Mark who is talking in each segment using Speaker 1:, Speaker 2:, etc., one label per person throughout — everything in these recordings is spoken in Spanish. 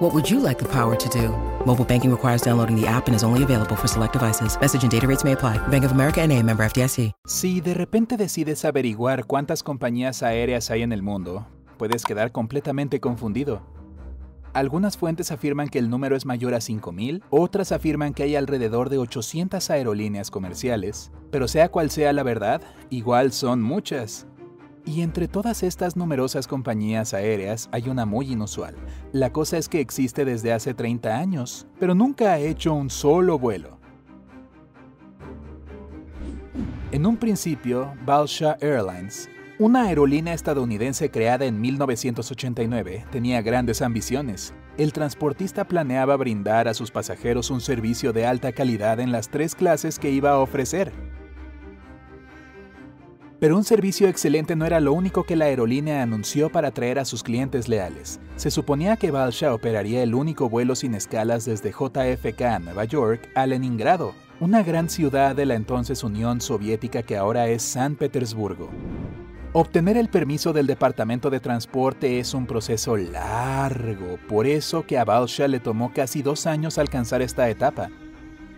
Speaker 1: What would you like the power to do? Mobile banking requires downloading the app and is only available for select devices. Message and data rates may apply. Bank of America and a member FDIC.
Speaker 2: Si de repente decides averiguar cuántas compañías aéreas hay en el mundo, puedes quedar completamente confundido. Algunas fuentes afirman que el número es mayor a 5.000, otras afirman que hay alrededor de 800 aerolíneas comerciales, pero sea cual sea la verdad, igual son muchas. Y entre todas estas numerosas compañías aéreas hay una muy inusual. La cosa es que existe desde hace 30 años, pero nunca ha hecho un solo vuelo. En un principio, Balsha Airlines, una aerolínea estadounidense creada en 1989, tenía grandes ambiciones. El transportista planeaba brindar a sus pasajeros un servicio de alta calidad en las tres clases que iba a ofrecer. Pero un servicio excelente no era lo único que la aerolínea anunció para atraer a sus clientes leales. Se suponía que Balsha operaría el único vuelo sin escalas desde JFK, Nueva York, a Leningrado, una gran ciudad de la entonces Unión Soviética que ahora es San Petersburgo. Obtener el permiso del Departamento de Transporte es un proceso largo, por eso que a Balsha le tomó casi dos años alcanzar esta etapa.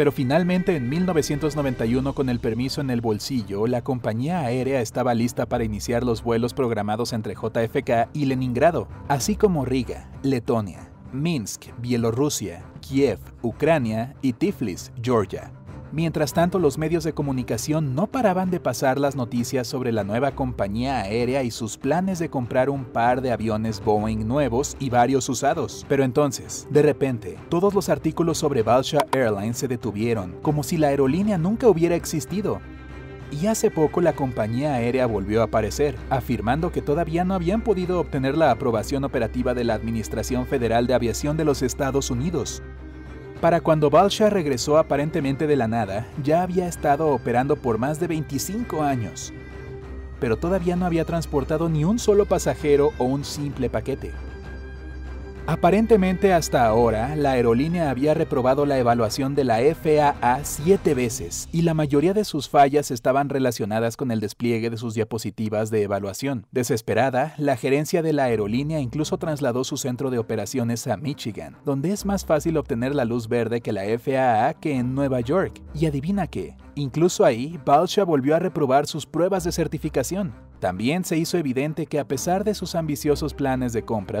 Speaker 2: Pero finalmente en 1991 con el permiso en el bolsillo, la compañía aérea estaba lista para iniciar los vuelos programados entre JFK y Leningrado, así como Riga, Letonia, Minsk, Bielorrusia, Kiev, Ucrania y Tiflis, Georgia. Mientras tanto, los medios de comunicación no paraban de pasar las noticias sobre la nueva compañía aérea y sus planes de comprar un par de aviones Boeing nuevos y varios usados. Pero entonces, de repente, todos los artículos sobre Balsha Airlines se detuvieron, como si la aerolínea nunca hubiera existido. Y hace poco la compañía aérea volvió a aparecer, afirmando que todavía no habían podido obtener la aprobación operativa de la Administración Federal de Aviación de los Estados Unidos. Para cuando Balsha regresó aparentemente de la nada, ya había estado operando por más de 25 años, pero todavía no había transportado ni un solo pasajero o un simple paquete. Aparentemente hasta ahora, la aerolínea había reprobado la evaluación de la FAA siete veces y la mayoría de sus fallas estaban relacionadas con el despliegue de sus diapositivas de evaluación. Desesperada, la gerencia de la aerolínea incluso trasladó su centro de operaciones a Michigan, donde es más fácil obtener la luz verde que la FAA que en Nueva York. Y adivina qué, incluso ahí, Balsha volvió a reprobar sus pruebas de certificación. También se hizo evidente que a pesar de sus ambiciosos planes de compra,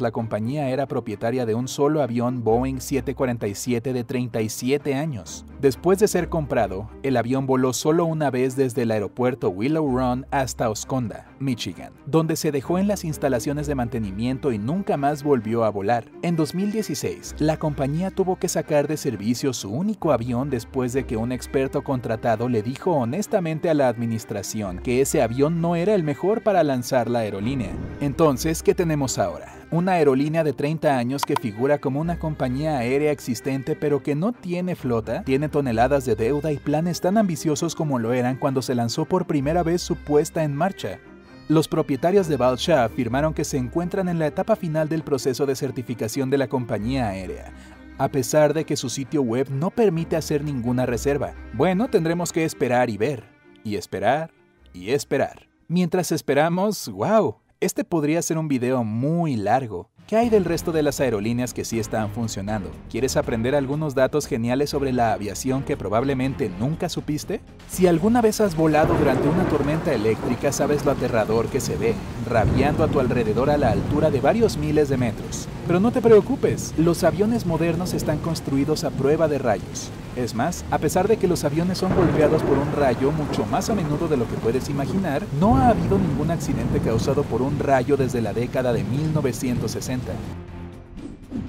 Speaker 2: La compañía era propietaria de un solo avión Boeing 747 de 37 años. Después de ser comprado, el avión voló solo una vez desde el aeropuerto Willow Run hasta Osconda, Michigan, donde se dejó en las instalaciones de mantenimiento y nunca más volvió a volar. En 2016, la compañía tuvo que sacar de servicio su único avión después de que un experto contratado le dijo honestamente a la administración que ese avión no era el mejor para lanzar la aerolínea. Entonces, ¿qué tenemos ahora? Una aerolínea de 30 años que figura como una compañía aérea existente pero que no tiene flota, tiene toneladas de deuda y planes tan ambiciosos como lo eran cuando se lanzó por primera vez su puesta en marcha. Los propietarios de Balsha afirmaron que se encuentran en la etapa final del proceso de certificación de la compañía aérea, a pesar de que su sitio web no permite hacer ninguna reserva. Bueno, tendremos que esperar y ver, y esperar, y esperar. Mientras esperamos, wow, este podría ser un video muy largo. ¿Qué hay del resto de las aerolíneas que sí están funcionando? ¿Quieres aprender algunos datos geniales sobre la aviación que probablemente nunca supiste? Si alguna vez has volado durante una tormenta eléctrica, sabes lo aterrador que se ve, rabiando a tu alrededor a la altura de varios miles de metros. Pero no te preocupes, los aviones modernos están construidos a prueba de rayos. Es más, a pesar de que los aviones son golpeados por un rayo mucho más a menudo de lo que puedes imaginar, no ha habido ningún accidente causado por un rayo desde la década de 1960.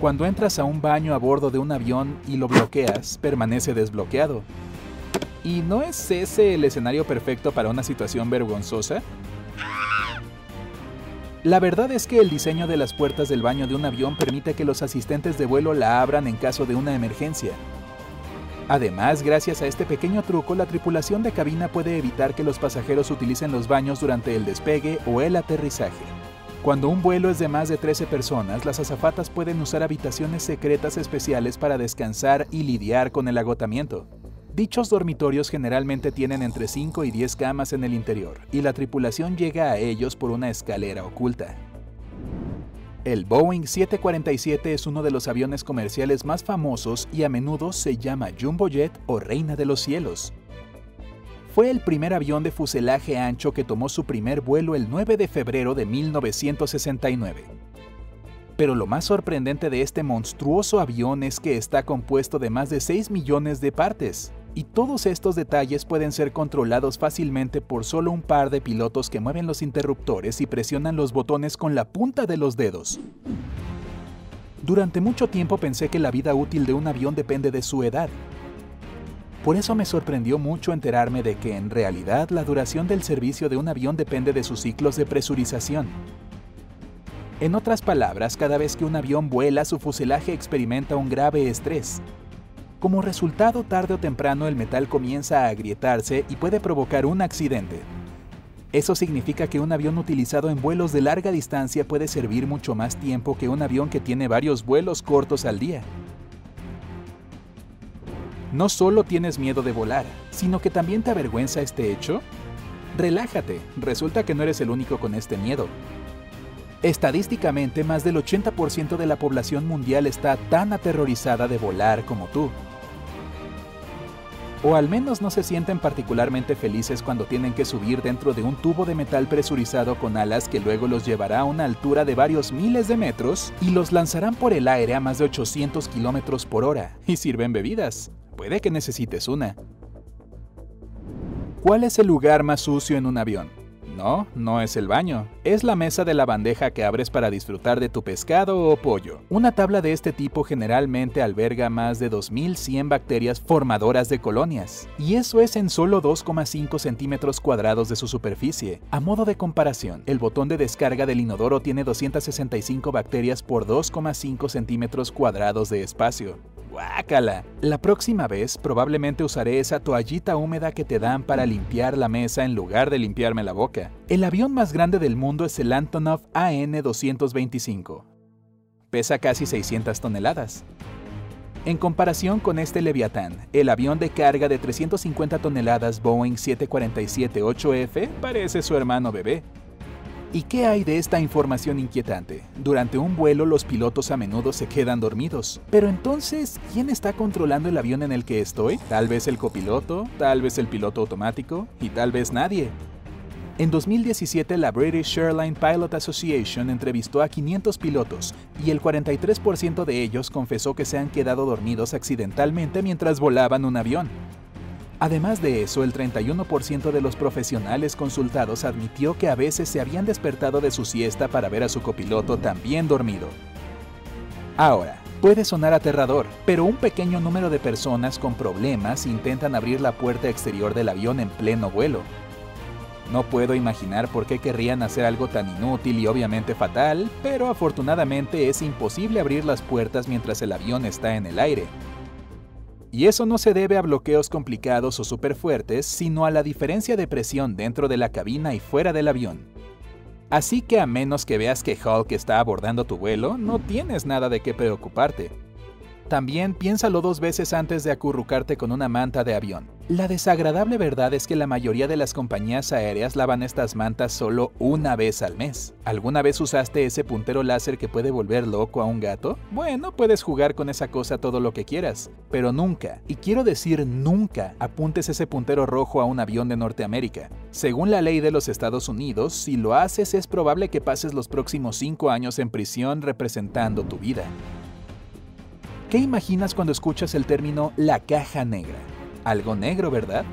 Speaker 2: Cuando entras a un baño a bordo de un avión y lo bloqueas, permanece desbloqueado. ¿Y no es ese el escenario perfecto para una situación vergonzosa? La verdad es que el diseño de las puertas del baño de un avión permite que los asistentes de vuelo la abran en caso de una emergencia. Además, gracias a este pequeño truco, la tripulación de cabina puede evitar que los pasajeros utilicen los baños durante el despegue o el aterrizaje. Cuando un vuelo es de más de 13 personas, las azafatas pueden usar habitaciones secretas especiales para descansar y lidiar con el agotamiento. Dichos dormitorios generalmente tienen entre 5 y 10 camas en el interior, y la tripulación llega a ellos por una escalera oculta. El Boeing 747 es uno de los aviones comerciales más famosos y a menudo se llama Jumbo Jet o Reina de los Cielos. Fue el primer avión de fuselaje ancho que tomó su primer vuelo el 9 de febrero de 1969. Pero lo más sorprendente de este monstruoso avión es que está compuesto de más de 6 millones de partes, y todos estos detalles pueden ser controlados fácilmente por solo un par de pilotos que mueven los interruptores y presionan los botones con la punta de los dedos. Durante mucho tiempo pensé que la vida útil de un avión depende de su edad. Por eso me sorprendió mucho enterarme de que en realidad la duración del servicio de un avión depende de sus ciclos de presurización. En otras palabras, cada vez que un avión vuela, su fuselaje experimenta un grave estrés, como resultado, tarde o temprano el metal comienza a agrietarse y puede provocar un accidente. Eso significa que un avión utilizado en vuelos de larga distancia puede servir mucho más tiempo que un avión que tiene varios vuelos cortos al día. No solo tienes miedo de volar, sino que también te avergüenza este hecho. Relájate, resulta que no eres el único con este miedo. Estadísticamente, más del 80% de la población mundial está tan aterrorizada de volar como tú o al menos no se sienten particularmente felices cuando tienen que subir dentro de un tubo de metal presurizado con alas que luego los llevará a una altura de varios miles de metros y los lanzarán por el aire a más de 800 kilómetros por hora y sirven bebidas. Puede que necesites una. ¿Cuál es el lugar más sucio en un avión? No, no es el baño. Es la mesa de la bandeja que abres para disfrutar de tu pescado o pollo. Una tabla de este tipo generalmente alberga más de 2100 bacterias formadoras de colonias. Y eso es en solo 2,5 centímetros cuadrados de su superficie. A modo de comparación, el botón de descarga del inodoro tiene 265 bacterias por 2,5 centímetros cuadrados de espacio. ¡Guácala! La próxima vez probablemente usaré esa toallita húmeda que te dan para limpiar la mesa en lugar de limpiarme la boca. El avión más grande del mundo es el Antonov AN-225. Pesa casi 600 toneladas. En comparación con este Leviatán, el avión de carga de 350 toneladas Boeing 747-8F parece su hermano bebé. ¿Y qué hay de esta información inquietante? Durante un vuelo los pilotos a menudo se quedan dormidos. Pero entonces, ¿quién está controlando el avión en el que estoy? Tal vez el copiloto, tal vez el piloto automático y tal vez nadie. En 2017, la British Airline Pilot Association entrevistó a 500 pilotos y el 43% de ellos confesó que se han quedado dormidos accidentalmente mientras volaban un avión. Además de eso, el 31% de los profesionales consultados admitió que a veces se habían despertado de su siesta para ver a su copiloto también dormido. Ahora, puede sonar aterrador, pero un pequeño número de personas con problemas intentan abrir la puerta exterior del avión en pleno vuelo. No puedo imaginar por qué querrían hacer algo tan inútil y obviamente fatal, pero afortunadamente es imposible abrir las puertas mientras el avión está en el aire. Y eso no se debe a bloqueos complicados o súper fuertes, sino a la diferencia de presión dentro de la cabina y fuera del avión. Así que a menos que veas que Hulk está abordando tu vuelo, no tienes nada de qué preocuparte. También piénsalo dos veces antes de acurrucarte con una manta de avión. La desagradable verdad es que la mayoría de las compañías aéreas lavan estas mantas solo una vez al mes. ¿Alguna vez usaste ese puntero láser que puede volver loco a un gato? Bueno, puedes jugar con esa cosa todo lo que quieras, pero nunca, y quiero decir nunca, apuntes ese puntero rojo a un avión de Norteamérica. Según la ley de los Estados Unidos, si lo haces es probable que pases los próximos cinco años en prisión representando tu vida. ¿Qué imaginas cuando escuchas el término la caja negra? Algo negro, ¿verdad?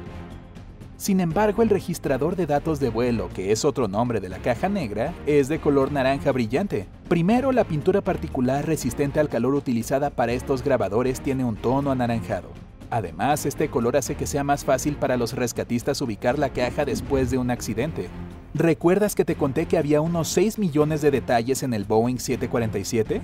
Speaker 2: Sin embargo, el registrador de datos de vuelo, que es otro nombre de la caja negra, es de color naranja brillante. Primero, la pintura particular resistente al calor utilizada para estos grabadores tiene un tono anaranjado. Además, este color hace que sea más fácil para los rescatistas ubicar la caja después de un accidente. ¿Recuerdas que te conté que había unos 6 millones de detalles en el Boeing 747?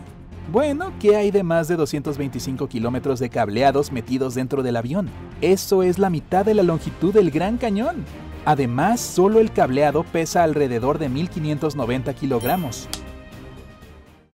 Speaker 2: Bueno, ¿qué hay de más de 225 kilómetros de cableados metidos dentro del avión? Eso es la mitad de la longitud del Gran Cañón. Además, solo el cableado pesa alrededor de 1590 kilogramos.